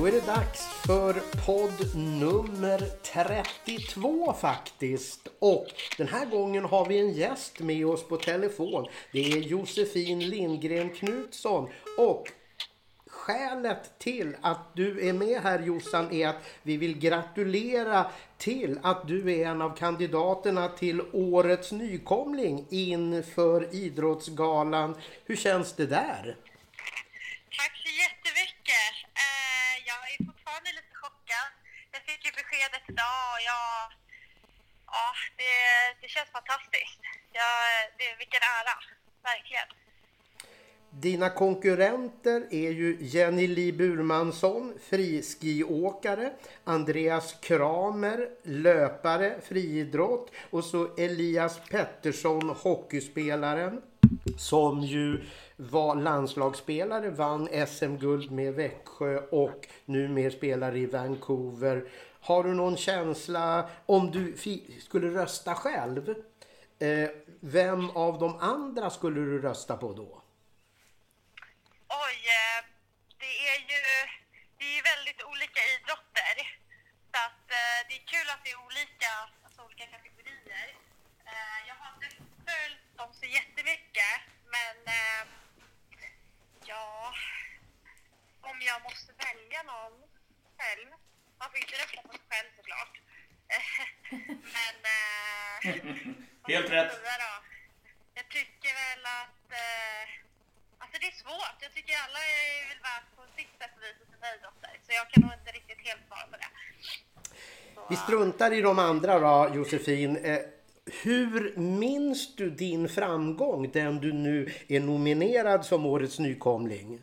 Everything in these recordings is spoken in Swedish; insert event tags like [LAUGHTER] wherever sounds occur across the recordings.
Då är det dags för podd nummer 32 faktiskt. Och den här gången har vi en gäst med oss på telefon. Det är Josefin Lindgren Knutsson. Och skälet till att du är med här Jossan är att vi vill gratulera till att du är en av kandidaterna till årets nykomling inför Idrottsgalan. Hur känns det där? Tack så jättemycket. Eh, jag är fortfarande lite chockad. Jag fick ju beskedet idag jag... Ja, det, det känns fantastiskt. Jag, det, vilken ära, verkligen. Dina konkurrenter är ju Jenny Li Burmansson, friskiåkare, Andreas Kramer, löpare, friidrott och så Elias Pettersson, hockeyspelaren, som ju var landslagsspelare, vann SM-guld med Växjö och numera spelar i Vancouver. Har du någon känsla, om du skulle rösta själv, eh, vem av de andra skulle du rösta på då? Oj, eh, det är ju det är väldigt olika idrotter. Så att eh, det är kul att det är olika, alltså olika kategorier. Eh, jag har inte följt dem så jättemycket, men eh, ja, om jag måste välja någon själv. Man får inte rösta på sig själv såklart. [LAUGHS] men... Helt rätt. Jag tycker väl att Alltså det är svårt. Jag tycker alla är väl värt på sitt sätt och vis sina idrotter. Så jag kan nog inte riktigt helt svara på det. Så. Vi struntar i de andra då, Josefin. Eh, hur minns du din framgång, den du nu är nominerad som årets nykomling?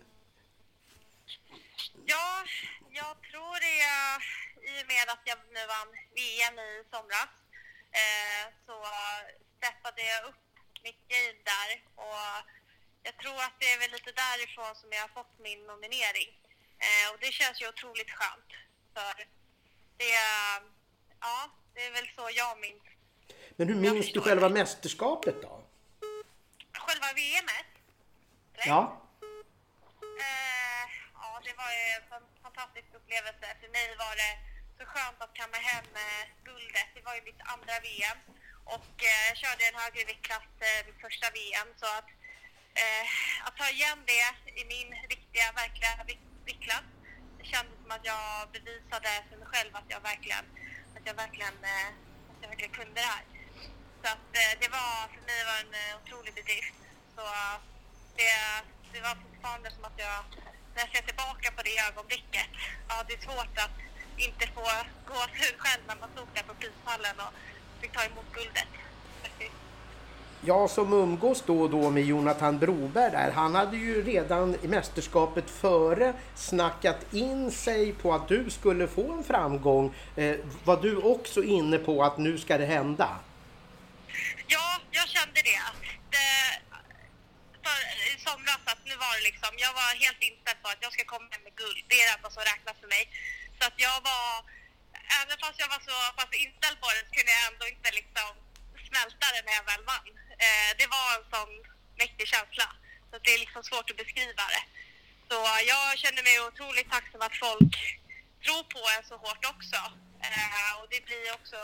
Ja, jag tror det är i och med att jag nu vann VM i somras eh, så steppade jag upp mycket där och jag tror att det är väl lite därifrån som jag har fått min nominering. Eh, och det känns ju otroligt skönt. För det, ja, det är väl så jag minns. Men hur minns du själva mästerskapet då? Själva VMet? Ja. Eh, ja, det var ju en fantastisk upplevelse. För mig var det så skönt att kamma hem eh, guldet. Det var ju mitt andra VM. Och eh, jag körde en högre viktklass eh, mitt första VM. Så att eh, att ta igen det i min riktiga, verkliga viktklass. Det kändes som att jag bevisade för mig själv att jag verkligen, att jag verkligen, eh, att jag verkligen kunde det här. Så att eh, det var, för mig var en eh, otrolig bedrift. Så det, det var fortfarande som att jag, när jag ser tillbaka på det ögonblicket, ja det är svårt att inte få gåshud [LAUGHS] själv när man stod där på prispallen och fick ta emot guldet. [LAUGHS] Jag som umgås då och då med Jonathan Broberg där, han hade ju redan i mästerskapet före snackat in sig på att du skulle få en framgång. Eh, var du också inne på att nu ska det hända? Ja, jag kände det. det för, I somras att nu var det liksom, jag var helt inställd på att jag ska komma hem med guld. Det är det enda som räknas för mig. Så att jag var, även fast jag var så fast inställd på det så kunde jag ändå inte liksom smälta det när jag väl vann. Eh, det var en sån mäktig känsla. Så det är liksom svårt att beskriva det. Så jag känner mig otroligt tacksam att folk tror på en så hårt också. Eh, och det blir också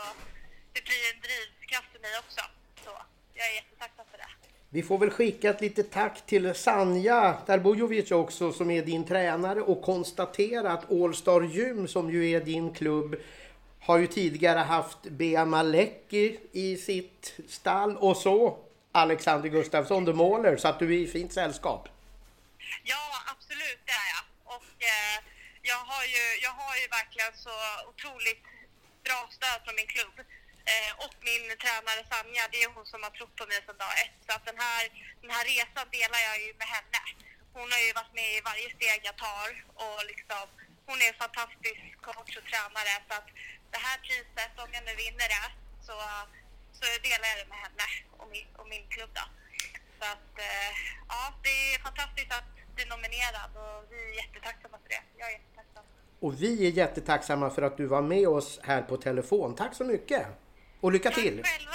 det blir en drivkraft för mig också. Så jag är jättetacksam för det. Vi får väl skicka ett litet tack till Sanja Darbujovic också som är din tränare och konstatera att Allstar Gym som ju är din klubb har ju tidigare haft Bea Malecki i sitt stall och så Alexander Gustafsson, The Mauler, så att du är i fint sällskap. Ja, absolut, det är jag. Och eh, jag, har ju, jag har ju verkligen så otroligt bra stöd från min klubb. Eh, och min tränare Sanja, det är hon som har trott på mig sedan dag ett. Så att den här, den här resan delar jag ju med henne. Hon har ju varit med i varje steg jag tar och liksom, hon är en fantastisk coach och tränare. Så att det här priset, om jag nu vinner det, så så delar jag det med henne och min, och min klubb. Då. Så att, eh, ja, det är fantastiskt att bli nominerad och vi är jättetacksamma för det. Jag är jättetacksam. Och vi är jättetacksamma för att du var med oss här på telefon. Tack så mycket! Och lycka tack till! Tack själva!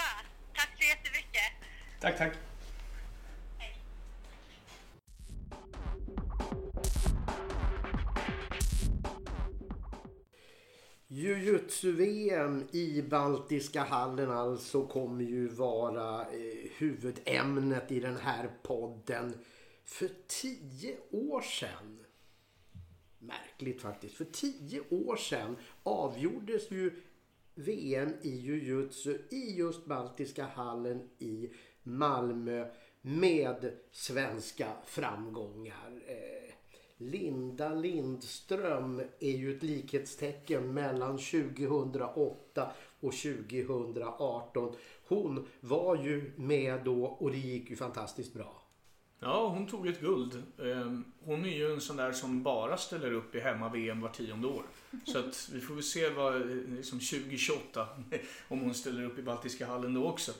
Tack så jättemycket! Tack, tack! Jujutsu-VM i Baltiska hallen alltså kommer ju vara eh, huvudämnet i den här podden. För tio år sedan, märkligt faktiskt, för tio år sedan avgjordes ju VM i jujutsu i just Baltiska hallen i Malmö med svenska framgångar. Eh, Linda Lindström är ju ett likhetstecken mellan 2008 och 2018. Hon var ju med då och det gick ju fantastiskt bra. Ja, hon tog ett guld. Eh, hon är ju en sån där som bara ställer upp i hemma-VM var tionde år. Så att vi får väl se vad, liksom 2028, om hon ställer upp i Baltiska hallen då också.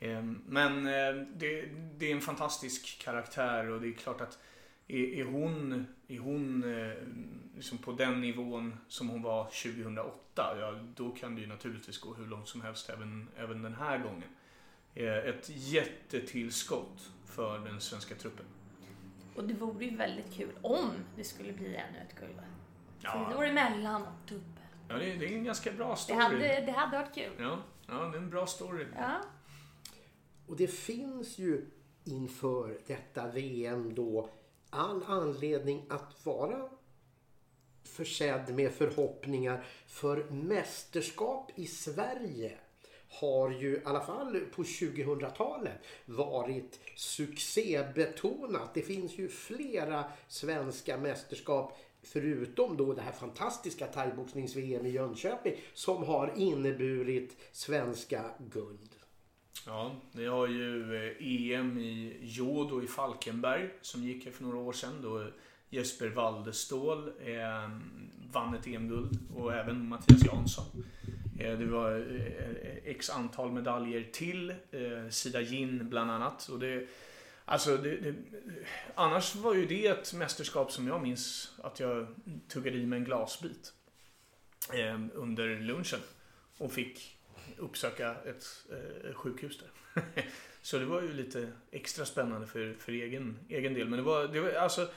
Ehm, men eh, det, det är en fantastisk karaktär och det är klart att är, är hon, är hon eh, liksom på den nivån som hon var 2008, ja, då kan det ju naturligtvis gå hur långt som helst även, även den här gången. Eh, ett jättetillskott för den svenska truppen. Och det vore ju väldigt kul om det skulle bli ännu ett guld. Ja. Det går emellan och dubbel. Ja, det, är, det är en ganska bra Det story. hade, det hade varit kul. Ja, ja, det är en bra story. Ja. Och det finns ju inför detta VM då all anledning att vara försedd med förhoppningar för mästerskap i Sverige har ju i alla fall på 2000-talet varit succébetonat. Det finns ju flera svenska mästerskap förutom då det här fantastiska thaiboxnings-VM i Jönköping som har inneburit svenska guld. Ja, vi har ju eh, EM i judo i Falkenberg som gick här för några år sedan då Jesper Waldestål eh, vann ett EM-guld och även Mattias Jansson. Eh, det var eh, eh, x antal medaljer till, eh, Sida Jin bland annat. Och det, alltså det, det, annars var ju det ett mästerskap som jag minns att jag tuggade i mig en glasbit eh, under lunchen och fick uppsöka ett eh, sjukhus där. [LAUGHS] Så det var ju lite extra spännande för, för egen, egen del. Men det var, det var alltså,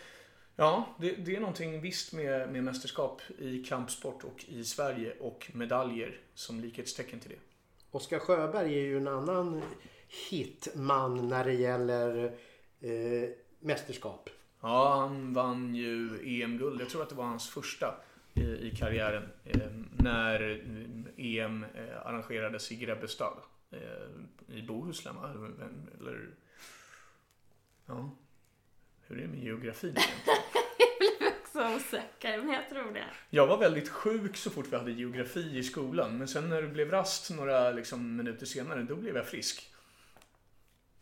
ja, det, det är någonting visst med, med mästerskap i kampsport och i Sverige och medaljer som likhetstecken till det. Oskar Sjöberg är ju en annan hitman när det gäller eh, mästerskap. Ja, han vann ju EM-guld. Jag tror att det var hans första i, i karriären. Eh, när EM eh, arrangerades i Grebbestad. Eh, I Bohuslän, va? Eller... Ja. Hur är det med geografin egentligen? [LAUGHS] Jag blev också osäker, men jag tror det. Jag var väldigt sjuk så fort vi hade geografi i skolan. Men sen när det blev rast några liksom, minuter senare, då blev jag frisk.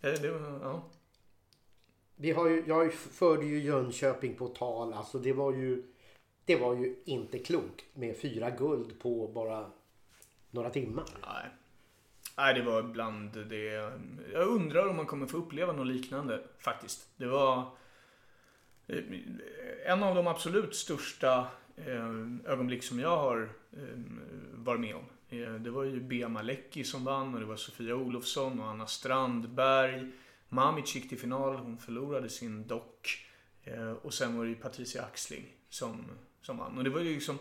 Det, det, ja. Vi har ju, jag förde ju Jönköping på tal. Alltså det var ju, det var ju inte klokt med fyra guld på bara några timmar. Nej. Nej, det var bland det... Jag undrar om man kommer få uppleva något liknande faktiskt. Det var eh, en av de absolut största eh, ögonblick som jag har eh, varit med om. Eh, det var ju Bea Malecki som vann och det var Sofia Olofsson och Anna Strandberg. Mamic gick till final, hon förlorade sin dock. Eh, och sen var det ju Patricia Axling som, som vann. Och det var ju liksom...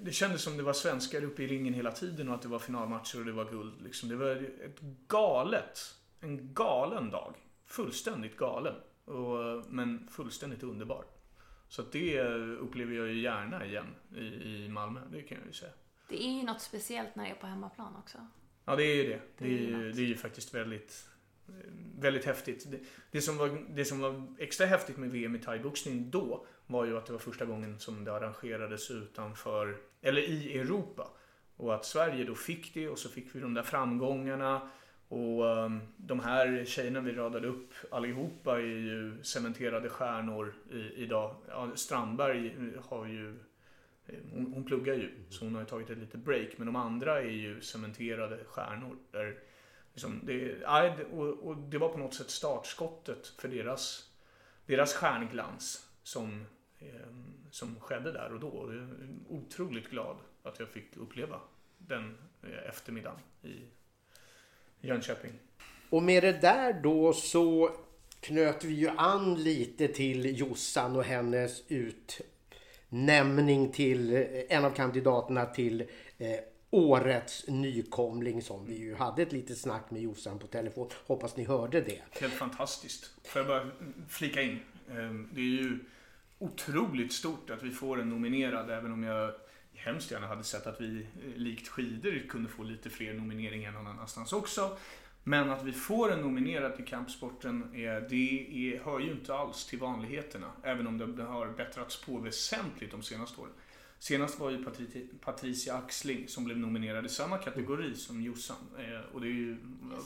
Det kändes som det var svenskar uppe i ringen hela tiden och att det var finalmatcher och det var guld. Liksom. Det var ett galet, en galen dag. Fullständigt galen. Och, men fullständigt underbar. Så att det upplever jag ju gärna igen i, i Malmö, det kan jag ju säga. Det är ju något speciellt när det är på hemmaplan också. Ja, det är ju det. Det är, Det är ju, det är ju faktiskt väldigt, väldigt häftigt. Det, det, som var, det som var extra häftigt med VM i thaiboxning då var ju att det var första gången som det arrangerades utanför, eller i Europa. Och att Sverige då fick det och så fick vi de där framgångarna. Och um, de här tjejerna vi radade upp allihopa är ju cementerade stjärnor i, idag. Ja, Strandberg har ju hon, hon pluggar ju, så hon har ju tagit ett litet break. Men de andra är ju cementerade stjärnor. Där liksom det, det- och, och det var på något sätt startskottet för deras, deras stjärnglans som, eh, som skedde där och då. Jag är otroligt glad att jag fick uppleva den eh, eftermiddagen i Jönköping. Och med det där då så knöt vi ju an lite till Jossan och hennes utnämning till eh, en av kandidaterna till eh, årets nykomling som vi ju hade ett litet snack med Jossan på telefon. Hoppas ni hörde det. Helt fantastiskt. Får jag bara flika in? Ehm, det är ju otroligt stort att vi får en nominerad, även om jag hemskt gärna hade sett att vi eh, likt skidor kunde få lite fler nomineringar någon annanstans också. Men att vi får en nominerad till kampsporten, är, det är, hör ju inte alls till vanligheterna. Även om det har bättrats på väsentligt de senaste åren. Senast var ju Patri- Patricia Axling som blev nominerad i samma kategori som Jossan. Eh, Och det är ju,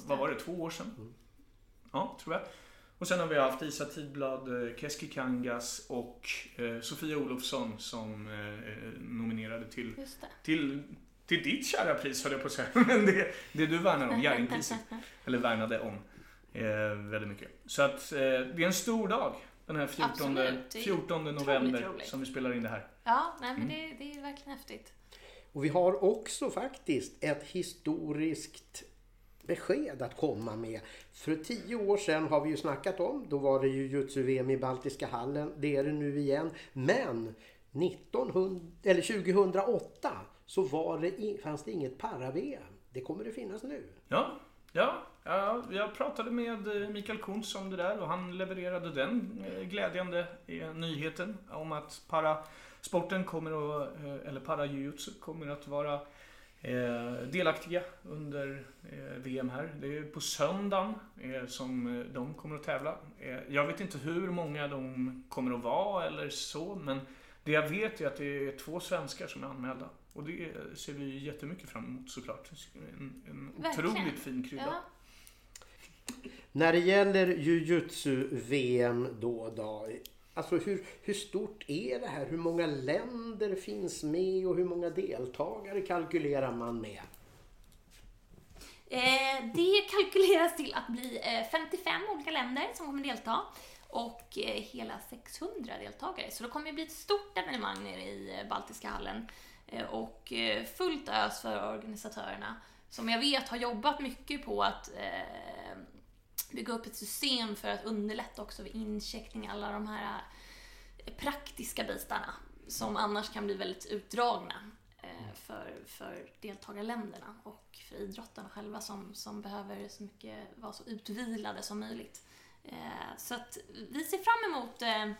vad var det, två år sedan? Ja, tror jag. Och sen har vi haft Isa Tidblad, eh, Keski Kangas och eh, Sofia Olofsson som nominerade till, det. till, till ditt kära pris höll jag på att säga. [LAUGHS] Men det, det du värnar om, Jerringpriset. Eller värnade om eh, väldigt mycket. Så att eh, det är en stor dag. Den här 14, Absolut, det är 14 otroligt november som vi spelar in det här. Ja, nej Mm. men det, det är verkligen häftigt. Och vi har också faktiskt ett historiskt besked att komma med. För tio år sedan har vi ju snackat om, då var det ju Jutsu-VM i Baltiska hallen. Det är det nu igen. Men 1900, eller 2008 så var det, fanns det inget para-VM. Det kommer det finnas nu. Ja, ja, ja, jag pratade med eh, Mikael Kuntz om det där och han levererade den eh, glädjande eh, nyheten om att parasporten kommer att, eller para-jujutsu kommer att vara delaktiga under VM här. Det är på söndagen som de kommer att tävla. Jag vet inte hur många de kommer att vara eller så, men det jag vet är att det är två svenskar som är anmälda. Och det ser vi jättemycket fram emot såklart. En, en Verkligen. otroligt fin krydda. Ja. När det gäller jujutsu-VM då, då Alltså hur, hur stort är det här? Hur många länder finns med och hur många deltagare kalkylerar man med? Eh, det kalkyleras till att bli eh, 55 olika länder som kommer delta och eh, hela 600 deltagare. Så det kommer bli ett stort evenemang nere i eh, Baltiska hallen eh, och eh, fullt ös för organisatörerna som jag vet har jobbat mycket på att eh, bygga upp ett system för att underlätta också vid incheckning, alla de här eh, praktiska bitarna som annars kan bli väldigt utdragna eh, för, för deltagarländerna och för idrottarna själva som, som behöver så mycket, vara så utvilade som möjligt. Eh, Så att vi ser fram emot eh,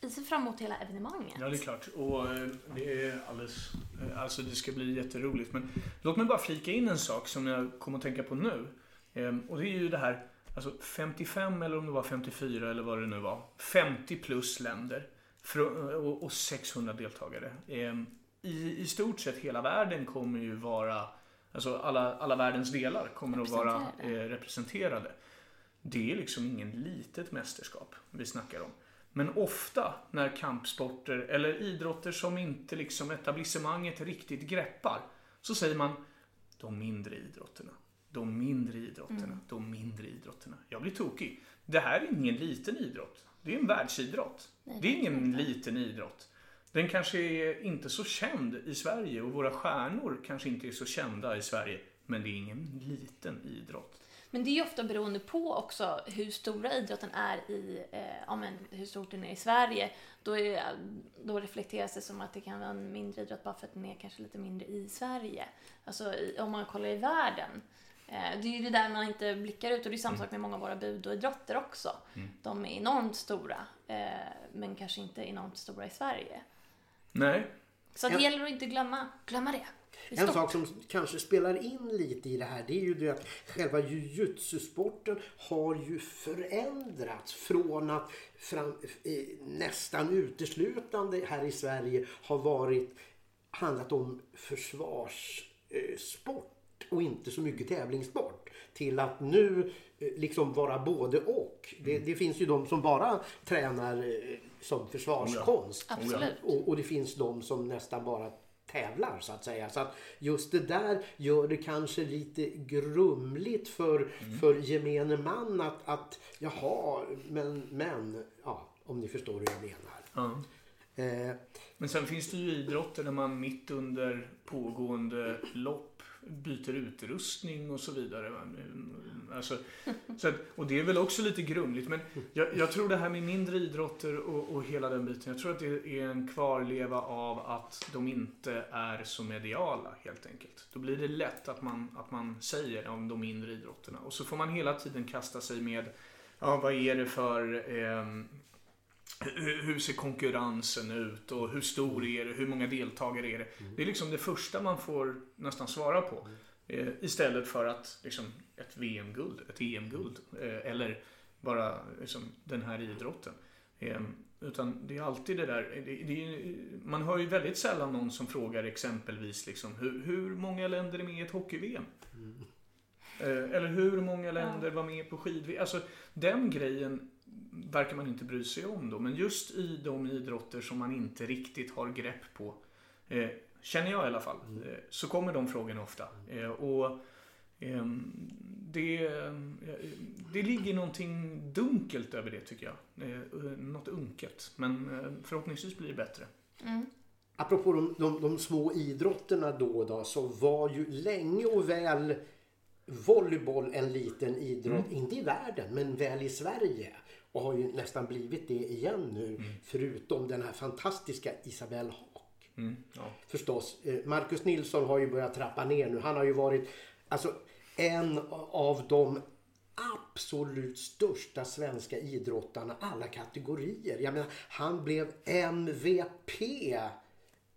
vi ser fram emot hela evenemanget. Ja, det är klart. Och eh, det är alldeles... eh, Alltså det ska bli jätteroligt. Men låt mig bara flika in en sak som jag kommer att tänka på nu. Ehm, Och det är ju det här, alltså 55 eller om det var 54 eller vad det nu var. 50 plus länder frå- och och 600 deltagare. Ehm, I, I stort sett hela världen kommer ju vara, alltså alla, alla världens delar kommer att vara eh, representerade. Det är liksom ingen litet mästerskap vi snackar om. Men ofta när kampsporter eller idrotter som inte liksom etablissemanget riktigt greppar så säger man de mindre idrotterna. De mindre idrotterna. De mindre idrotterna. Jag blir tokig. Det här är ingen liten idrott. Det är en världsidrott. Nej, Det är ingen inte. liten idrott. Den kanske är inte så känd i Sverige och våra stjärnor kanske inte är så kända i Sverige. Men det är ingen liten idrott. Men det är ju ofta beroende på också hur stora idrotten är i, eh, ja, men hur stort den är i Sverige. Då, är, då reflekteras det som att det kan vara en mindre idrott bara för att den är kanske lite mindre i Sverige. Alltså i, om man kollar i världen. Eh, det är ju det där man inte blickar ut och det är samma sak med många av våra budidrotter också. De är enormt stora eh, men kanske inte enormt stora i Sverige. Nej, Så det Ja. gäller att inte glömma, glömma det. En sak som kanske spelar in lite i det här det är ju det att själva jujutsu-sporten har ju förändrats från att fram, eh, nästan uteslutande här i Sverige har varit handlat om försvarssport och inte så mycket tävlingssport till att nu eh, liksom vara både och. Det, det finns ju de som bara tränar eh, som försvarskonst. Absolut. Och, och det finns de som nästan bara tävlar så att säga. Så att just det där gör det kanske lite grumligt för, för gemene man att, att jaha, men, men, ja, om ni förstår hur jag menar. ja. Eh, Men sen finns det ju idrotter där man mitt under pågående lopp byter utrustning och så vidare. Mm, alltså, så att, och det är väl också lite grumligt. Men jag, jag tror det här med mindre idrotter och, och, hela den biten. Jag tror att det är en kvarleva av att de inte är så mediala helt enkelt. Då blir det lätt att man, att man säger om de mindre idrotterna. Och så får man hela tiden kasta sig med ja, vad är det för eh, hur ser konkurrensen ut och hur stor är det? Hur många deltagare är det? Mm. Det är liksom det första man får nästan svara på. Eh, istället för att liksom, ett VM-guld, ett EM-guld eh, eller bara liksom, den här idrotten. Eh, utan det är alltid det där, det, det, man hör ju väldigt sällan någon som frågar exempelvis liksom, hur, hur många länder är med i ett hockey-VM? Mm. Eller hur många länder var med på skid Alltså den grejen verkar man inte bry sig om då. Men just i de idrotter som man inte riktigt har grepp på, eh, känner jag i alla fall, mm. eh, så kommer de frågorna ofta. Eh, och ehm, det, eh, det ligger någonting dunkelt över det tycker jag. Eh, något unket. Men eh, förhoppningsvis blir det bättre. Mm. Apropå de, de, de, små idrotterna då och då så var ju länge och väl volleyboll en liten idrott, mm. inte i världen men väl i Sverige och har ju nästan blivit det igen nu. Mm. Förutom den här fantastiska Isabelle Haak. Mm, ja. Förstås. Eh, Marcus Nilsson har ju börjat trappa ner nu. Han har ju varit alltså, en av de absolut största svenska idrottarna alla kategorier. Jag menar, han blev MVP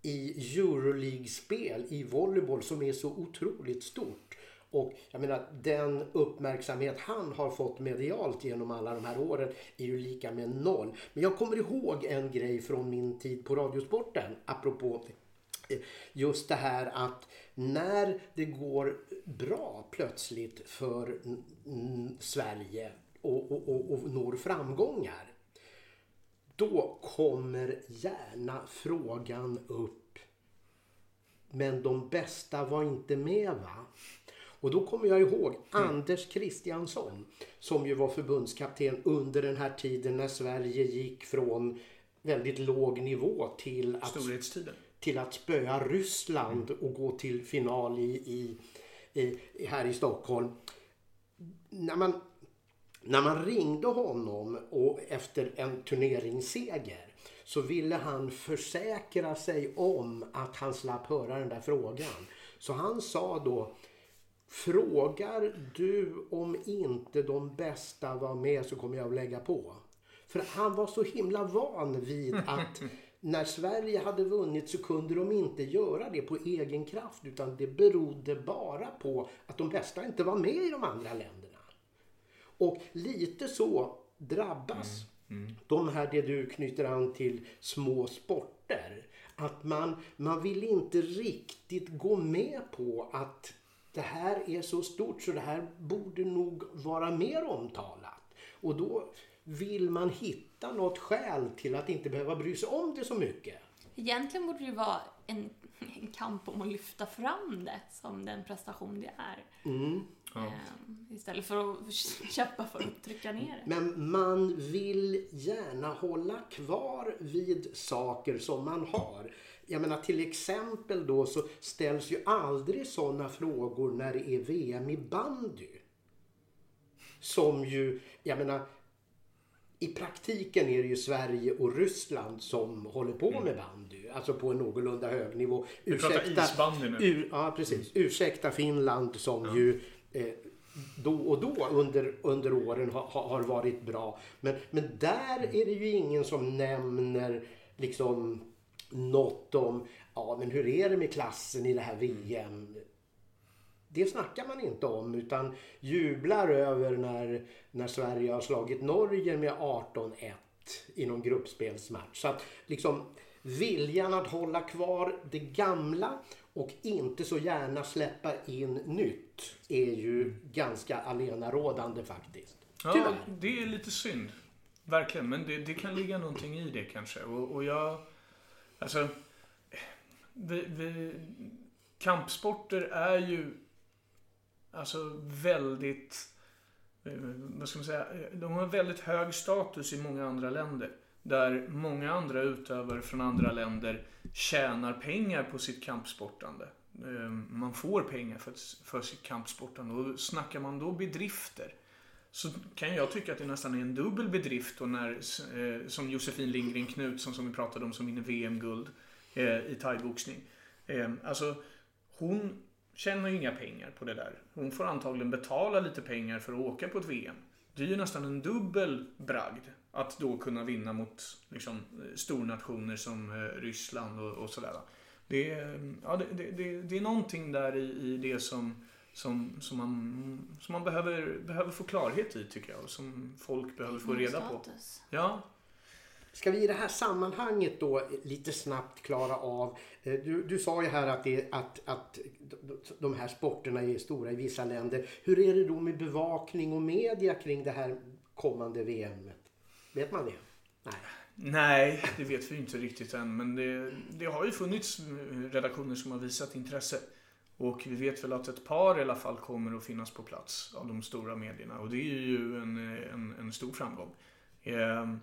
i Euroleague-spel i volleyboll som är så otroligt stort. Och jag menar den uppmärksamhet han har fått medialt genom alla de här åren är ju lika med noll. Men jag kommer ihåg en grej från min tid på Radiosporten apropå eh, just det här att när det går bra plötsligt för Sverige och, och, och, och når framgångar. Då kommer gärna frågan upp. Men de bästa var inte med va? Och då kommer jag ihåg mm. Anders Kristiansson som ju var förbundskapten under den här tiden när Sverige gick från väldigt låg nivå till att, till att spöa Ryssland mm. och gå till final i, i, i, här i Stockholm. När man, när man ringde honom och efter en turneringsseger så ville han försäkra sig om att han slapp höra den där frågan. Så han sa då Frågar du om inte de bästa var med så kommer jag att lägga på. För han var så himla van vid att [LAUGHS] när Sverige hade vunnit så kunde de inte göra det på egen kraft utan det berodde bara på att de bästa inte var med i de andra länderna. Och lite så drabbas mm. Mm. de här, det du knyter an till, små sporter. Att man, man vill inte riktigt gå med på att det här är så stort så det här borde nog vara mer omtalat. Och då vill man hitta något skäl till att inte behöva bry sig om det så mycket. Egentligen borde det vara en, en kamp om att lyfta fram det som den prestation det är. Mm. Ja. Ehm, istället för att [LAUGHS] kämpa för att trycka ner det. Men man vill gärna hålla kvar vid saker som man har. Jag menar till exempel då så ställs ju aldrig sådana frågor när det är VM i bandy. Som ju, jag menar i praktiken är det ju Sverige och Ryssland som håller på med bandy. Alltså på en någorlunda hög nivå. Ursäkta, du pratar isbandy nu. Ur, ja, precis. Ursäkta Finland som ja. ju eh, då och då under, under åren ha, ha, har varit bra. Men, men där är det ju ingen som nämner liksom något om, ja men hur är det med klassen i det här VM? Det snackar man inte om utan jublar över när, när Sverige har slagit Norge med 18-1 i någon gruppspelsmatch. Så att liksom viljan att hålla kvar det gamla och inte så gärna släppa in nytt är ju ganska alenarådande faktiskt. Tyvärr. Ja, det är lite synd. Verkligen, men det, det kan ligga någonting i det kanske. Och, och jag Alltså, vi, vi, kampsporter är ju alltså väldigt, eh, vad ska man säga, de har väldigt hög status i många andra länder. Där många andra utövare från andra länder tjänar pengar på sitt kampsportande. Eh, man får pengar för, för sitt kampsportande Och snackar man då bedrifter så kan jag tycka att det nästan är en dubbel bedrift då när, eh, som Josefin Lindgren Knutsson som vi pratade om som vinner VM-guld eh, i thaiboxning. Eh, alltså, hon tjänar ju inga pengar på det där. Hon får antagligen betala lite pengar för att åka på ett VM. Det är ju nästan en dubbel bragd att då kunna vinna mot liksom, eh, stornationer som eh, Ryssland och, och sådär. Det, eh, ja, det, det, det, det är någonting där i, i det som som, som, man, som man behöver, behöver få klarhet i tycker jag och som folk behöver få reda på. Ja. Ska vi i det här sammanhanget då lite snabbt klara av. Eh, du, du sa ju här att, det, att, att de här sporterna är stora i vissa länder. Hur är det då med bevakning och media kring det här kommande VM? Vet man det? Nej. Nej, det vet vi inte riktigt än. Men det, det har ju funnits redaktioner som har visat intresse. Och vi vet väl att ett par i alla fall kommer att finnas på plats av de stora medierna och det är ju en, en, en stor framgång. Eh,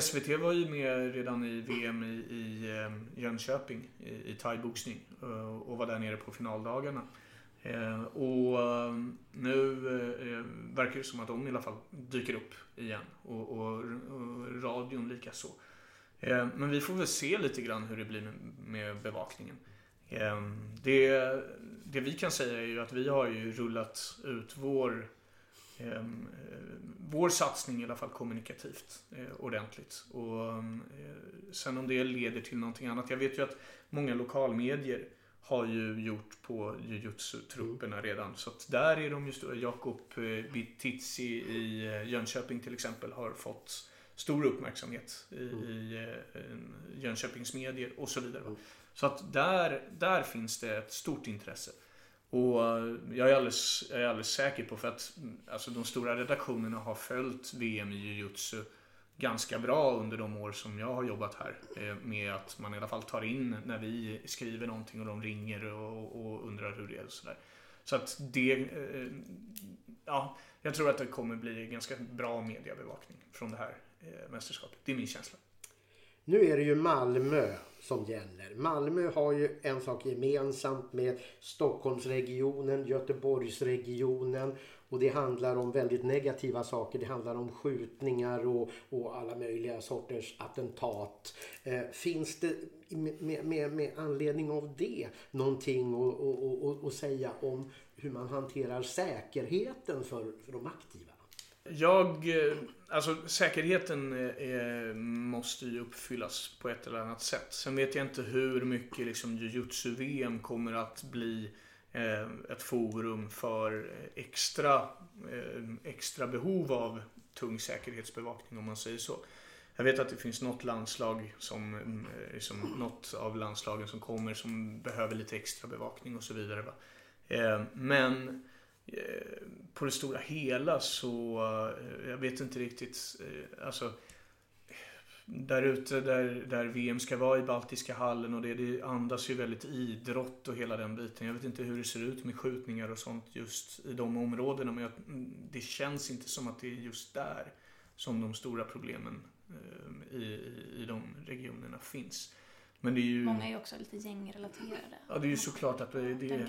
SVT var ju med redan i VM i, i eh, Jönköping i, i thaiboxning eh, och var där nere på finaldagarna. Eh, och ehm, nu eh, verkar det som att de i alla fall dyker upp igen och, och, och radion likaså. Eh, men vi får väl se lite grann hur det blir med, med bevakningen. Ehm, det, det vi kan säga är ju att vi har ju rullat ut vår ehm, vår satsning i alla fall kommunikativt eh, ordentligt. Och eh, sen om det leder till någonting annat. Jag vet ju att många lokalmedier har ju gjort på jujutsu-trupperna redan. Så att där är de ju stora. Jakob eh, Bittizi i Jönköping till exempel har fått stor uppmärksamhet i, mm. i Jönköpings medier och så vidare. Så att där, där finns det ett stort intresse. Och jag är alldeles, jag är alldeles säker på för att alltså, de stora redaktionerna har följt VM i jujutsu ganska bra under de år som jag har jobbat här. Eh, med att man i alla fall tar in när vi skriver någonting och de ringer och, och undrar hur det är och sådär. Så att det, eh, ja, jag tror att det kommer bli ganska bra mediebevakning från det här eh, mästerskapet. Det är min känsla. Nu är det ju Malmö som gäller. Malmö har ju en sak gemensamt med Stockholmsregionen, Göteborgsregionen och det handlar om väldigt negativa saker. Det handlar om skjutningar och, och alla möjliga sorters attentat. Eh, finns det med, med, med, anledning av det någonting att säga om hur man hanterar säkerheten för, för de aktiva? Jag, eh, alltså säkerheten är, måste ju uppfyllas på ett eller annat sätt. Sen vet jag inte hur mycket liksom jujutsu-VM kommer att bli eh, ett forum för extra, eh, extra behov av tung säkerhetsbevakning om man säger så. Jag vet att det finns något landslag som, liksom, något av landslagen som kommer som behöver lite extra bevakning och så vidare. Va? Men Eh, Eh, på det stora hela så, eh, jag vet inte riktigt, eh, alltså där ute där, där VM ska vara i Baltiska hallen och det, det andas ju väldigt idrott och hela den biten. Jag vet inte hur det ser ut med skjutningar och sånt just i de områdena men jag, mm, det känns inte som att det är just där som de stora problemen i, i de regionerna finns. Men det är ju... Många är ju också lite gängrelaterade. Ja, det är ju såklart att det, det är...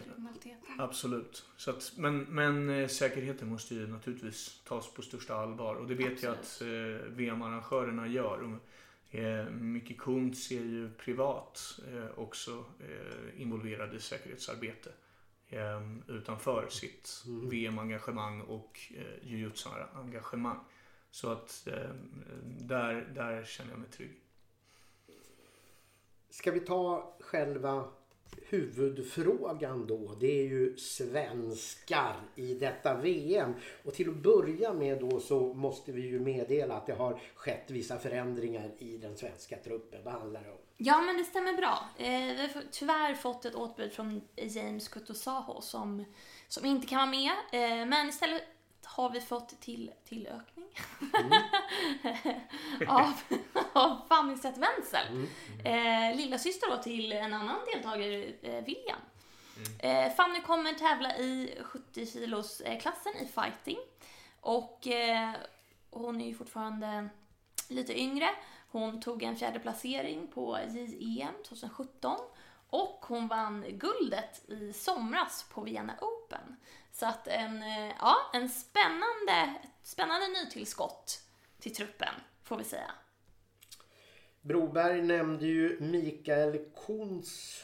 Absolut. Så att, men, men eh, säkerheten måste ju naturligtvis tas på största allvar. Och det vet Absolut. jag att eh, VM-arrangörerna gör. Eh, Micke Kuntz är ju privat eh, också eh, involverad i säkerhetsarbete. Eh, utanför sitt mm. VM-engagemang och eh, jujutsu-engagemang. Så att eh, där, där känner jag mig trygg. Ska vi ta själva huvudfrågan då. Det är ju svenskar i detta VM. Och till att börja med då så måste vi ju meddela att det har skett vissa förändringar i den svenska truppen. Vad handlar det om? Ja, men det stämmer bra. Eh, vi har tyvärr fått ett återbud från James Kutosaho som, som inte kan vara med. Eh, men istället har vi fått till, tillökning mm. [LAUGHS] av, av Fanny Zet Wenzel. Mm. Eh, lilla syster då till en annan deltagare, eh, William. Mm. Eh, Fanny kommer tävla i 70 kilos eh, klassen i fighting. Och eh, hon är ju fortfarande lite yngre. Hon tog en fjärde placering på JEM 2017 Och hon vann guldet i somras på Vienna Open. Så att en, eh, ja, en spännande, spännande nytillskott till truppen, får vi säga. Broberg nämnde ju Mikael Kons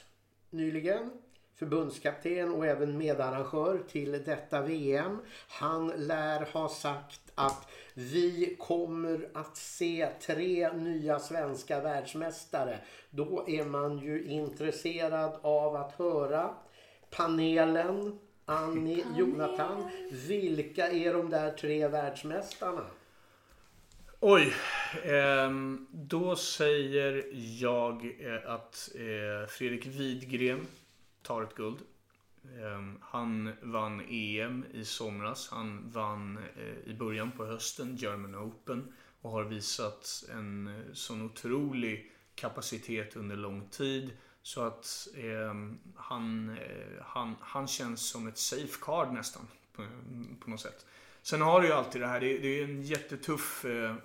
nyligen. Förbundskapten och även medarrangör till detta VM. Han lär ha sagt att vi kommer att se tre nya svenska världsmästare. Då är man ju intresserad av att höra panelen, Annie, Jonathan. Vilka är de där tre världsmästarna? Oj, ehm, då säger jag eh, att eh, Fredrik Widgren tar ett guld. Ehm, han vann EM i somras. Han vann eh, i början på hösten German Open och har visat en sån otrolig kapacitet under lång tid. Så att ehm, eh, han, han, han känns som ett safeguard nästan på, på något sätt. Sen har du ju alltid det här, det är, det är en jättetuff eh,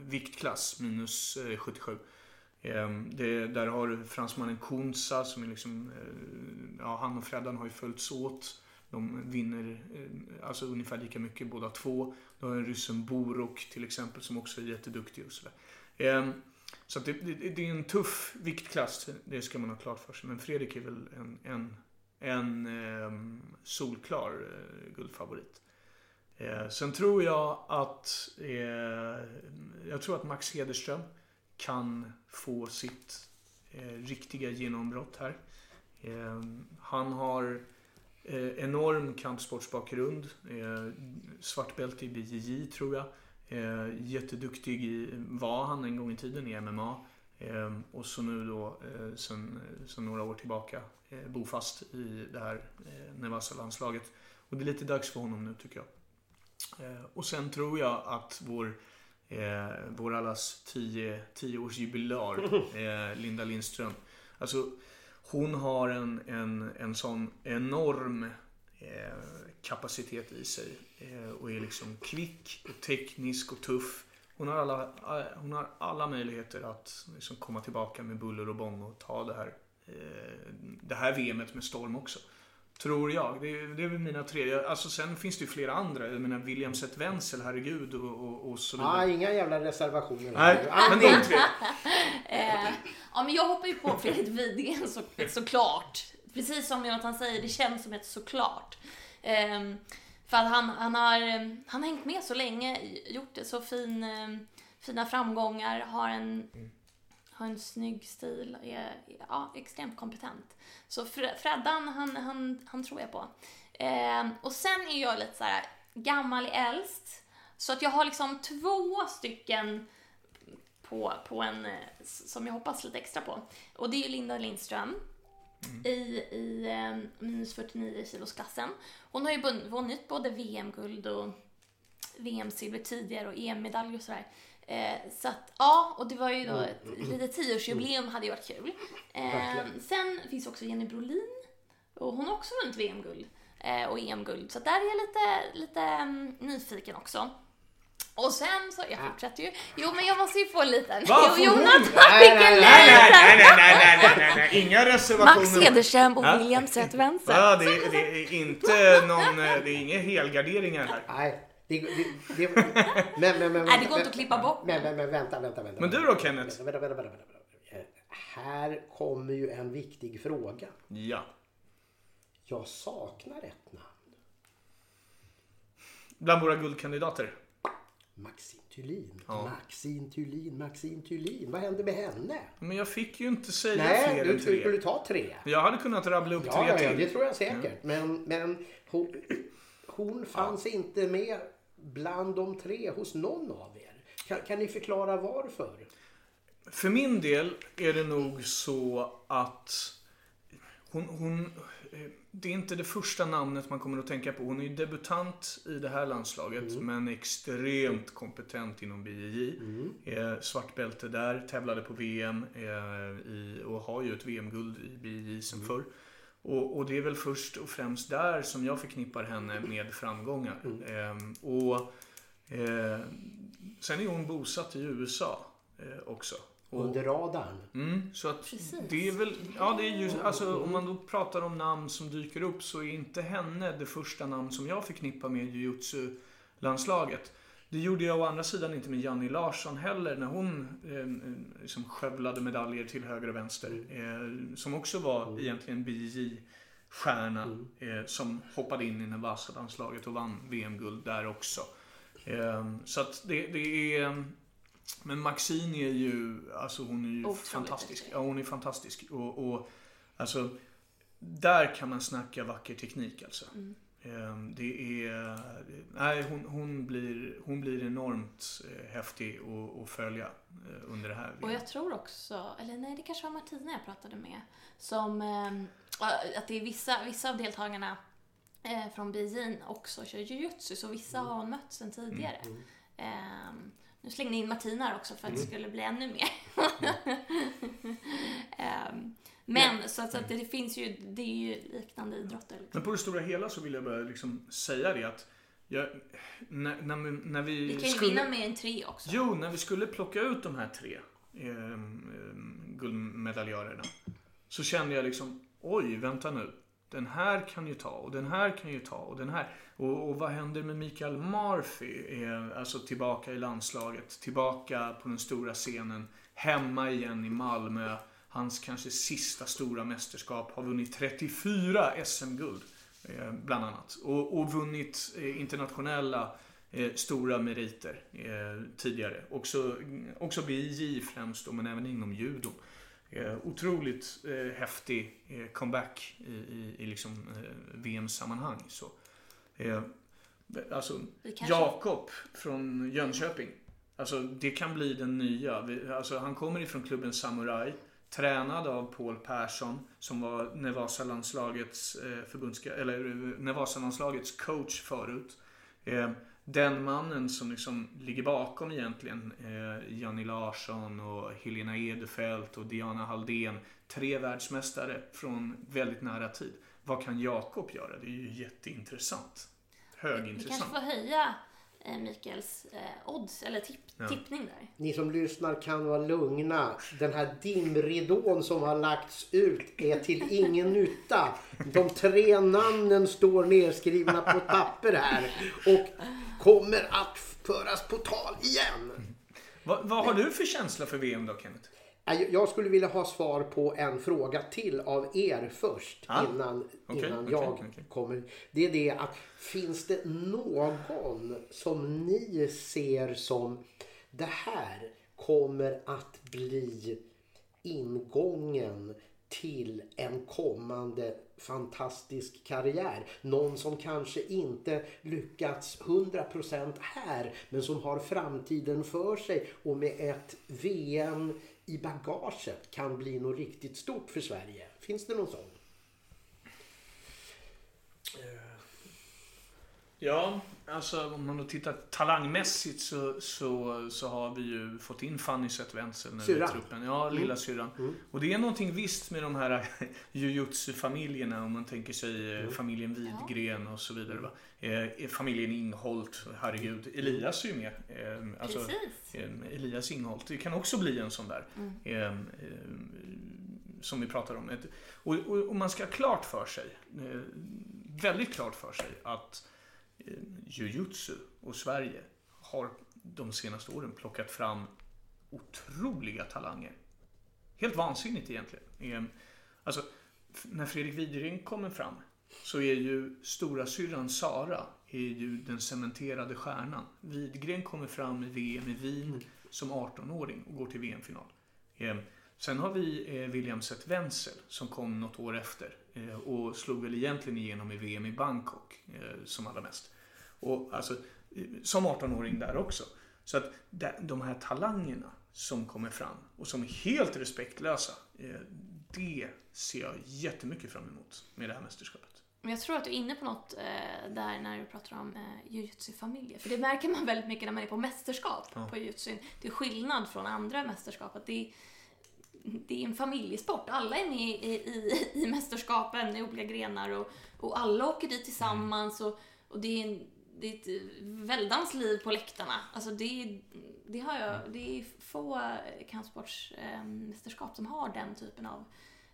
viktklass, minus eh, 77. Eh, det, där har du fransmannen Kunza som är liksom, eh, ja han och Freddan har ju följts åt. De vinner eh, alltså ungefär lika mycket båda två. Du har en ryssen Borok till exempel som också är jätteduktig och sådär. Ehm, så det, det, det är en tuff viktklass, det ska man ha klart för sig. Men Fredrik är väl en, en, en eh, solklar eh, guldfavorit. Eh, sen tror jag att eh, jag tror att Max Hederström kan få sitt eh, riktiga genombrott här. Eh, han har eh, enorm kampsportsbakgrund. Eh, svartbälte i BJJ tror jag. Eh, jätteduktig i, var han en gång i tiden i MMA. Eh, och så nu då eh, sen, sen några år tillbaka eh, bofast i det här eh, Nevasa-landslaget. Och det är lite dags för honom nu tycker jag. Och sen tror jag att vår, eh, vår allas 10, 10-årsjubilar, [LAUGHS] eh, Linda Lindström. Alltså, hon har en, en, en sån enorm kapacitet i sig. Eh, och är liksom kvick och teknisk och tuff. Hon har alla, eh, hon har alla möjligheter att liksom komma tillbaka med buller och bång och ta det här, eh, det här VMet med storm också. Tror jag. Det är, det är väl mina tre. Alltså sen finns det ju flera andra. Jag menar William Seth Wenzel, herregud och, och, och så vidare. Ah, inga jävla reservationer. Nej, men de tre. [LAUGHS] Eh, ja, men jag hoppar ju på Fredrik Widgren så, såklart. Precis som Jonathan säger, det känns som ett såklart. Eh, för att han, han, har, han har hängt med så länge, gjort det så fin, eh, fina framgångar, har en, har en snygg stil, är ja, extremt kompetent. Så Fre- Freddan, han, han, han tror jag på. Eh, och sen är jag lite så här gammal i äldst. Så att jag har liksom två stycken på, på en eh, som jag hoppas lite extra på. Och det är ju Linda Lindström i, i eh, minus 49 kilos klassen. Hon har ju vunn- vunnit både VM-guld och VM-silver tidigare och EM-medalj och sådär. Eh, så att, ja, och det var ju då ett litet tioårsjubileum hade ju varit kul. Eh, sen finns också Jenny Brolin och hon har också vunnit VM-guld eh, och EM-guld. Så där är jag lite, lite mm, nyfiken också. Och sen så, jag fortsätter ju. Jo men jag måste ju få en liten. Vad Jo? Jonathan Nej, fick nej, en nej, Nej, nej, liten. nej, nej, nej, nej, nej, nej. Inga reservationer. Max Hederström och Ja. William Seth Wenzel. Ja, det, är- det är inte någon, eh, det är inga helgarderingar här. Nej, det, det, det, men, men, men, Nej, det går inte att klippa bort. Men, men, men vänta, vänta, vänta. Men du då, Kenneth? Vänta, vänta, vänta, vänta, vänta. Eh, Här kommer ju en viktig fråga. Ja. Jag saknar ett namn. Bland våra guldkandidater. Maxine Thulin. Ja. Maxine Thulin, Maxine Thulin. Vad hände med henne? Men jag fick ju inte säga Nej, fler du än skulle tre. ta tre. Jag hade kunnat rabbla upp Ja, tre ja, ja, till. det tror jag säkert. Men, men hon, hon fanns inte med bland de tre hos någon av er. Kan, kan ni förklara varför? För min del är det nog så att hon, hon, det är inte det första namnet man kommer att tänka på. Hon är ju debutant i det här landslaget men extremt kompetent inom BJJ. Eh, svart bälte där, tävlade på VM eh, i, och har ju ett VM-guld i BJJ sen förr. Och, och det är väl först och främst där som jag förknippar henne med framgångar. Ehm, och eh, Sen är hon bosatt i USA eh, Under radarn. Mm, så att Precis. det är väl, ja det är ju, alltså om man då pratar om namn som dyker upp så är inte henne det första namn som jag förknippar med jujutsu-landslaget. Det gjorde jag å andra sidan inte med Janni Larsson heller när hon eh, liksom skövlade medaljer till höger och vänster. Eh, som också var egentligen BJJ-stjärna eh, som hoppade in i Nevasa-landslaget och vann VM-guld där också. Eh, så att det, det är... Men Maxine är ju, alltså hon är ju Otroligt fantastisk. Ja, hon är fantastisk. Och, och alltså, där kan man snacka vacker teknik alltså. Mm. Ehm, Det är, nej hon, hon, blir, hon blir enormt eh, häftig att, följa eh, under det här. Och jag tror också, eller nej det kanske var Martina jag pratade med, som eh, att det är vissa, vissa av deltagarna eh, från Beijing också kör jujutsu, så vissa har hon mött sedan tidigare. Ehm, nu slängde jag in Martina här också för att det skulle bli ännu mer. [LAUGHS] Ehm, men så att, så att det, det finns ju, det är ju liknande idrotter. Liksom. Men på det stora hela så vill jag bara liksom säga det att jag, när, när, vi- när vi, Vi kan ju skulle... vinna med en tre också. Jo, när vi skulle plocka ut de här tre eh, eh, guldmedaljörerna så kände jag liksom, oj, vänta nu. Den här kan ju ta och den här kan ju ta och den här. Och, och vad händer med Mikael Murphy? Alltså tillbaka i landslaget, tillbaka på den stora scenen, hemma igen i Malmö. Hans kanske sista stora mästerskap har vunnit 34 SM-guld. Eh, bland annat. Och, och vunnit eh, internationella eh, stora meriter eh, tidigare. Också, också BJ främst då, men även inom judo. Eh, otroligt eh, häftig eh, comeback i, i, i liksom, eh, VM-sammanhang. Så. Eh, alltså, Jakob från Jönköping. Alltså, det kan bli den nya. Vi- Alltså, han kommer ifrån klubben Samurai. Tränad av Paul Persson som var Nevasa-landslagets eh, förbundska, eller eh, Nevasa-landslagets coach förut. Den mannen som liksom ligger bakom egentligen eh, Janni Larsson och Helena Edefelt och Diana Haldén. Tre världsmästare från väldigt nära tid. Vad kan Jakob göra? Det är ju jätteintressant. Vi kanske Högintressant. får höja Mikaels eh, odds, eller tipp, Ja. tippning där. Ni som lyssnar kan vara lugna. Den här dimridån som har lagts ut är till ingen nytta. De tre namnen står nedskrivna på papper här och kommer att föras på tal igen. Vad, vad har du för känsla för VM då Kenneth? Jag skulle vilja ha svar på en fråga till av er först Ah, innan, okej, innan jag okej. kommer. Det är det att finns det någon som ni ser som det här kommer att bli ingången till en kommande fantastisk karriär. Någon som kanske inte lyckats 100% här men som har framtiden för sig och med ett VM i bagaget kan bli något riktigt stort för Sverige. Finns det någon sån? Eh, Ja, alltså om man då tittar talangmässigt så, så, så har vi ju fått in Fanny Zet-Wenzel nu i truppen. Ja, lilla syrran. Och det är någonting visst med de här [LAUGHS] jujutsu-familjerna om man tänker sig eh, familjen Widgren och så vidare. Va? Eh, familjen Ingholt, herregud. Elias är ju med. Eh, alltså, Precis. eh, Elias Ingholt. Det kan också bli en sån där. Eh, eh, som vi pratar om. Och, och, och man ska ha klart för sig, eh, väldigt klart för sig att jujutsu och Sverige har de senaste åren plockat fram otroliga talanger. Helt vansinnigt egentligen. Eh, Alltså, när Fredrik Widgren kommer fram så är ju stora syrran Sara är ju den cementerade stjärnan. Widgren kommer fram i VM i Wien som 18-åring och går till VM-final. Eh, Sen har vi eh, William Seth Wenzel som kom något år efter eh, och slog väl egentligen igenom i VM i Bangkok eh, som allra mest. Och alltså, som 18-åring där också. Så att de- här talangerna som kommer fram och som är helt respektlösa, eh, det ser jag jättemycket fram emot med det här mästerskapet. Men jag tror att du är inne på något eh, där när du pratar om eh, jujutsu-familjer. För det märker man väldigt mycket när man är på mästerskap Ja. på jujutsu. Det är skillnad från andra mästerskap. Att det, är, det är en familjesport. Alla är med i, i, i mästerskapen i olika grenar och, och alla åker dit tillsammans. Och, och det, är en, det är ett väldans liv på läktarna. Alltså det, det, har jag, det är få kampsportsmästerskap som har den typen av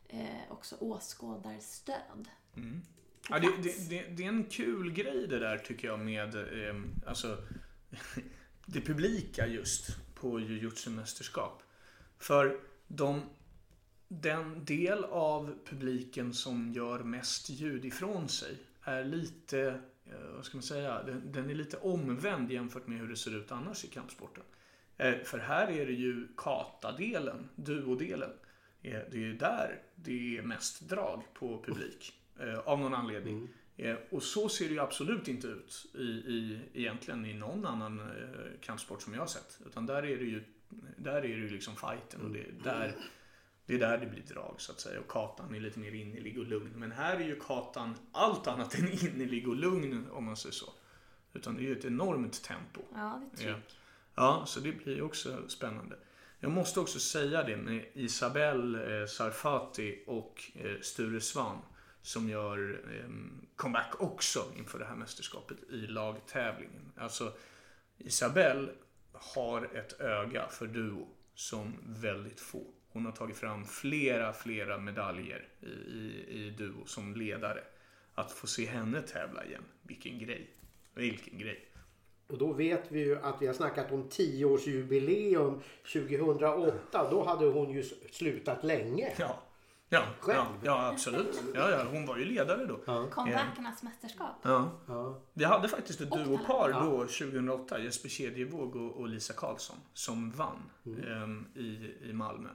eh, också åskådarstöd. Mm. Ja, det, det, det, är en kul grej det där tycker jag med eh, alltså, [LAUGHS] det publika just på jujutsu-mästerskap. För de, den del av publiken som gör mest ljud ifrån sig är lite, eh, vad ska man säga, den, den är lite omvänd jämfört med hur det ser ut annars i kampsporten. Eh, för här är det ju kata-delen, duodelen. Eh, det är ju där det är mest drag på publik. Av någon anledning. Mm. Och så ser det ju absolut inte ut i, i, egentligen i någon annan kampsport som jag har sett. Utan där är det ju där är det ju liksom fighten och det är där det är där det blir drag så att säga och katan är lite mer innerlig och lugn. Men här är ju katan allt annat än [LAUGHS] innerlig och lugn om man säger så. Utan det är ju ett enormt tempo. Ja, det är tryck. Ja, så det blir också spännande. Jag måste också säga det med Isabelle eh, Sarfati och eh, Sture Svan som gör eh, comeback också inför det här mästerskapet i lagtävlingen. Alltså Isabelle har ett öga för duo som väldigt få. Hon har tagit fram flera, flera medaljer i, i, i duo som ledare. Att få se henne tävla igen, vilken grej. Vilken grej. Och då vet vi ju att vi har snackat om 10-årsjubileum 2008. Då hade hon ju slutat länge. Ja. Ja, ja, ja, absolut. Ja, ja, hon var ju ledare då. Ja. Comebackernas mästerskap. Ja. ja. Vi hade faktiskt ett duopar då 2008, Jesper Kedjevåg och, och Lisa Karlsson, som vann mm. eh, i, i Malmö.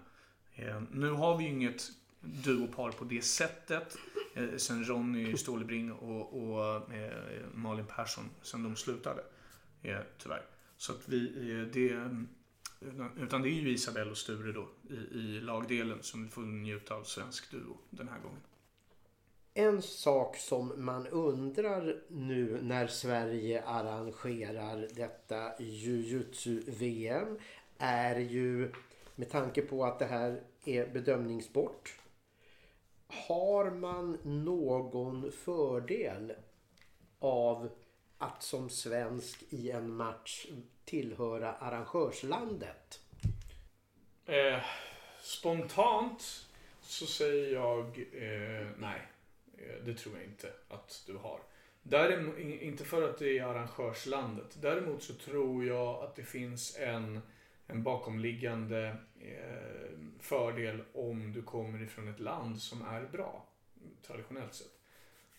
Eh, nu har vi ju inget duopar på det sättet eh, sen Ronny Stålebring och, och eh, Malin Persson, sen de slutade. Eh, tyvärr. Så att vi, eh, det utan det är ju Isabelle och Sture då i, i lagdelen som får njuta av svensk duo den här gången. En sak som man undrar nu när Sverige arrangerar detta jujutsu-VM är ju med tanke på att det här är bedömningssport. Har man någon fördel av att som svensk i en match tillhöra arrangörslandet? Eh, spontant så säger jag eh, nej. Eh, det tror jag inte att du har. Däremot, inte för att det är arrangörslandet. Däremot så tror jag att det finns en, en bakomliggande eh, fördel om du kommer ifrån ett land som är bra traditionellt sett.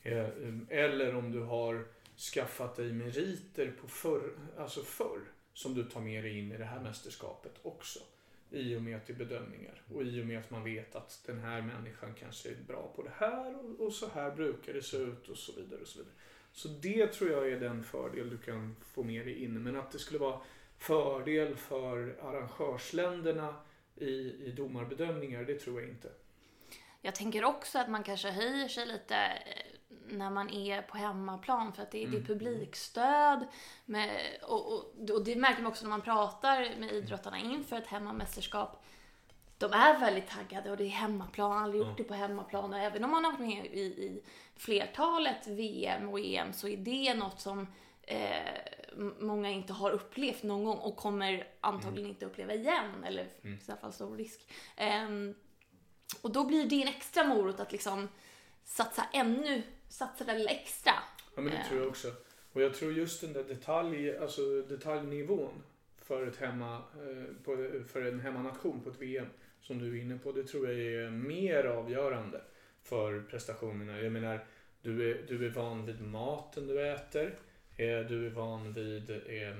Eh, eller om du har skaffat dig meriter på förr, alltså förr som du tar med dig in i det här mästerskapet också. I och med att det är bedömningar och i och med att man vet att den här människan kanske är bra på det här och, och så här brukar det se ut och så vidare. och Så vidare. Så det tror jag är den fördel du kan få med dig in. Men att det skulle vara fördel för arrangörsländerna i, i domarbedömningar, det tror jag inte. Jag tänker också att man kanske höjer sig lite eh, när man är på hemmaplan för att det, är, mm. publikstöd. Med, och, och, och, det märker man också när man pratar med idrottarna inför ett hemmamästerskap. De är väldigt taggade och det är hemmaplan, aldrig gjort det på hemmaplan. Och även om man har varit med i, i flertalet VM och EM så är det något som eh, många inte har upplevt någon gång och kommer antagligen mm. inte uppleva igen. Eller mm. i alla fall stor risk. Eh, och då blir det en extra morot att liksom satsa ännu satsa det lite extra. Ja, men det tror jag också. Och jag tror just den där detalj, alltså detaljnivån för, ett hemma, eh, för en hemmanation på ett VM som du är inne på, det tror jag är mer avgörande för prestationerna. Jag menar, du är, du är van vid maten du äter. Du är van vid eh,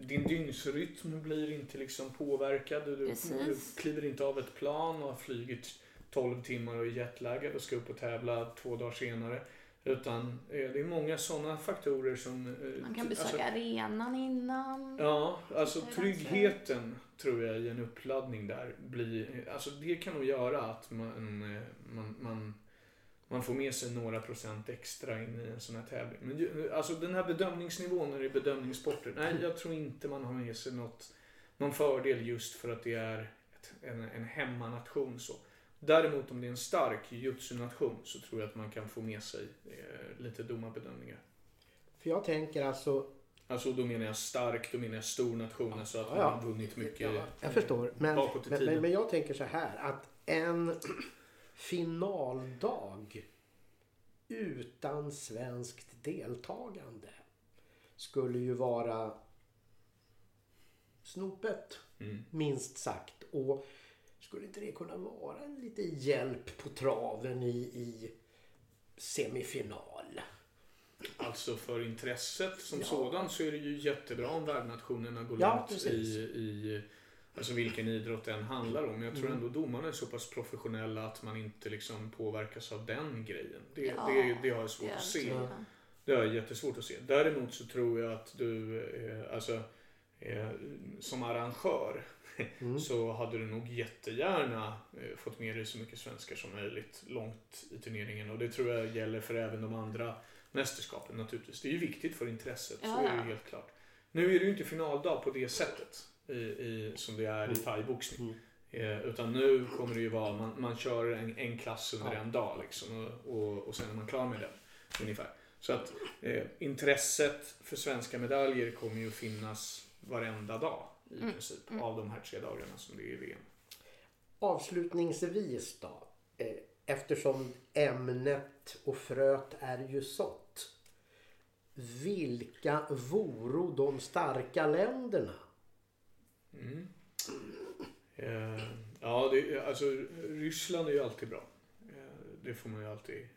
din dygnsrytm blir inte liksom påverkad. Du, du, kliver inte av ett plan och har flugit 12 timmar och är jetlaggad och ska upp och tävla två dagar senare. Utan eh, det är många sådana faktorer som... Eh, Man kan besöka alltså, arenan innan. Ja, alltså tryggheten tror jag i en uppladdning där blir... Alltså det kan nog göra att man, man, man, man får med sig några procent extra in i en sån här tävling. Men alltså den här bedömningsnivån när det är bedömningssporter. Nej, jag tror inte man har med sig något, någon fördel just för att det är ett, en, en hemmanation så. Däremot om det är en stark jujutsu-nation så tror jag att man kan få med sig eh, lite domarbedömningar. För jag tänker alltså, Alltså då menar jag stark, då menar jag stor nation. Alltså att Ja, man ja. har vunnit mycket. ja, jag förstår. Men, bakåt i men, tiden. men, men jag tänker så här att en finaldag utan svenskt deltagande skulle ju vara snopet. Mm. Minst sagt. Och skulle inte det kunna vara en lite hjälp på traven i, i semifinal? Alltså för intresset som Ja. sådant så är det ju jättebra om värdnationerna går Ja, långt i, i alltså vilken idrott det än handlar om. Men jag tror Mm. ändå domarna är så pass professionella att man inte liksom påverkas av den grejen. Det, Ja, det, det har jag svårt att se. Det har jag jättesvårt att se. Däremot så tror jag att du, eh, alltså eh, som arrangör Mm. [LAUGHS] så hade du nog jättegärna eh, fått med dig så mycket svenskar som möjligt långt i turneringen. Och det tror jag gäller för även de andra mästerskapen naturligtvis. Det är ju viktigt för intresset, så Ja, är det ju helt klart. Nu är det ju inte finaldag på det sättet i, i, som det är i Mm. thaiboxning. Mm. Eh, utan nu kommer det ju vara, man, man kör en, en klass under Ja. en dag liksom, och, och, och sen är man klar med den. Ungefär. Så att eh, intresset för svenska medaljer kommer ju finnas varenda dag i Mm, princip mm. av de här tre dagarna som det är i VM. Avslutningsvis då. eh, Eftersom ämnet och fröet är ju sått. Vilka voro de starka länderna? Mm. Eh, ja, det, alltså Ryssland är ju alltid bra. Eh, det får man ju alltid.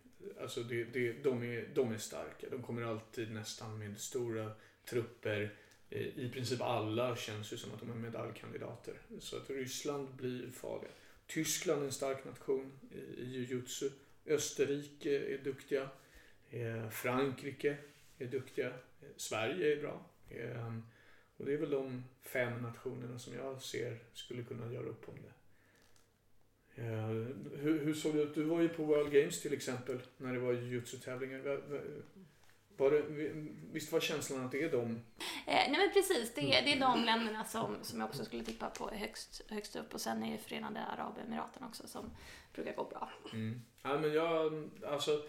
Alltså det, det, de, är, de är starka. De kommer alltid nästan med stora trupper. Eh, I princip alla känns ju som att de är medaljkandidater. Så att Ryssland blir farliga. Tyskland är en stark nation i, i jujutsu. Österrike är duktiga. Eh, Frankrike är duktiga. Eh, Sverige är bra. Eh, och det är väl de fem nationerna som jag ser skulle kunna göra upp om det. Eh, hur, hur såg det ut? Du var ju på World Games till exempel när det var jujutsu-tävlingar. Va- va- Var det, visst var känslan att det är de? Eh, nej men precis, det, är- det är de länderna som, som jag också skulle tippa på högst, högst upp och sen är det Förenade Arabemiraten också som brukar gå bra. Mm. Ja, men jag, alltså,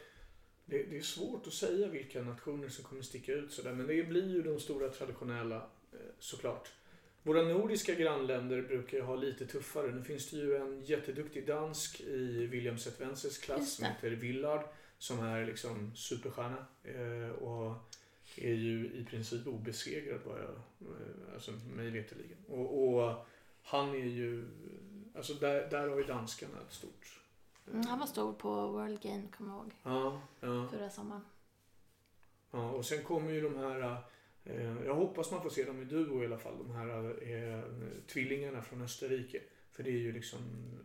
det, det är svårt att säga vilka nationer som kommer sticka ut sådär. Men det blir ju de stora traditionella såklart. Våra nordiska grannländer brukar ju ha lite tuffare. Nu finns det ju en jätteduktig dansk i William Zetvenses klass som heter Villard. Som är liksom superstjärna. Eh, och är ju i princip obesegrad vad jag, eh, alltså mig veterligen. Och, och han är ju, alltså där, där har ju danskarna ett stort Mm, han var stor på World Game, kommer jag ihåg, Ja, ja, förra sommaren. ja. Och sen kommer ju de här, eh, jag hoppas man får se dem i duo i alla fall, de här eh, tvillingarna från Österrike. För det är ju liksom,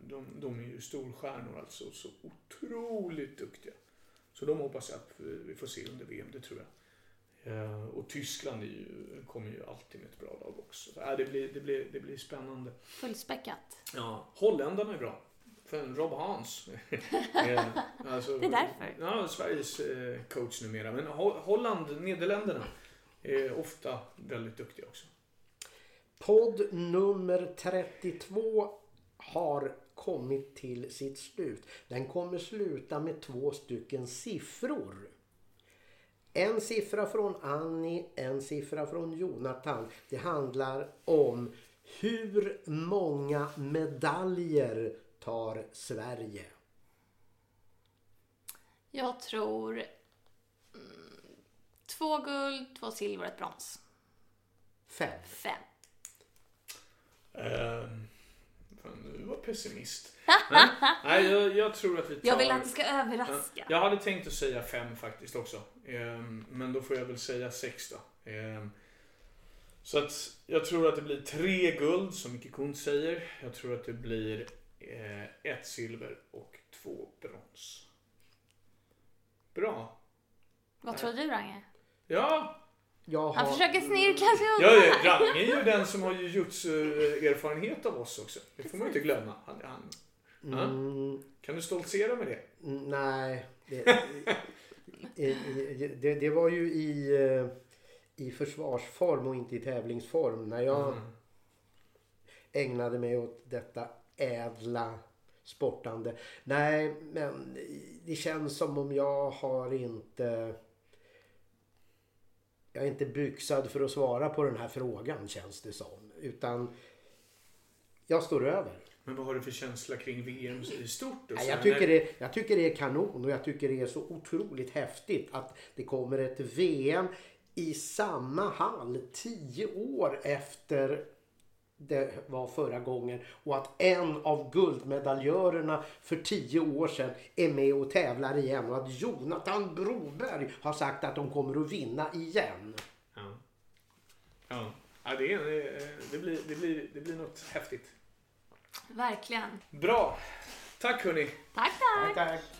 de, de är ju storstjärnor alltså, så otroligt duktiga. Så de hoppas jag att vi får se under VM, det tror jag. Eh, och Tyskland ju, kommer ju alltid med ett bra lag också. Så, äh, det, blir, det, blir, det blir spännande. Fullspäckat. Ja, holländarna är bra. För Rob Hans. [LAUGHS] Eh, alltså, Det är därför. Ja, Sveriges eh, coach numera. Men Ho- Holland, Nederländerna är ofta väldigt duktiga också. Podd nummer 32 har kommit till sitt slut. Den kommer sluta med två stycken siffror. En siffra från Annie, en siffra från Jonathan. Det handlar om hur många medaljer tar Sverige? Jag tror två guld, två silver och ett brons. Fem. Fem. Ehm, fan, du var pessimist. [LAUGHS] Men, nej, jag, jag tror att vi tar... Jag vill att det ska överraska. Jag hade tänkt att säga fem faktiskt också. Ehm, men då får jag väl säga sex då. Ehm, så att jag tror att det blir tre guld som Micke Kunt säger. Jag tror att det blir eh, ett silver och två brons. Bra. Vad tror du, Range? Ja, Jag Han har, försöker snirkla sig jag undan. är, Range är ju den som har jujutsu-erfarenhet av oss också. Det får man ju inte glömma. Han, han, Ja. mm, kan du stoltsera med det? nej. Det, det, det var ju i, eh, i försvarsform och inte i tävlingsform. När jag Mm. ägnade mig åt detta ädla sportande. Nej, men det känns som om jag har inte jag är inte byxad för att svara på den här frågan känns det som. Utan jag står över. Men vad har du för känsla kring VM i stort? Så jag, tycker det, jag tycker det är kanon och jag tycker det är så otroligt häftigt att det kommer ett VM i samma hall tio år efter det var förra gången och att en av guldmedaljörerna för tio år sedan är med och tävlar igen och att Jonathan Broberg har sagt att de kommer att vinna igen. Ja. Ja. ja det, är, det, blir, det, blir, det blir något häftigt. Verkligen. Bra. Tack hörni. Tack, tack. Tack, tack.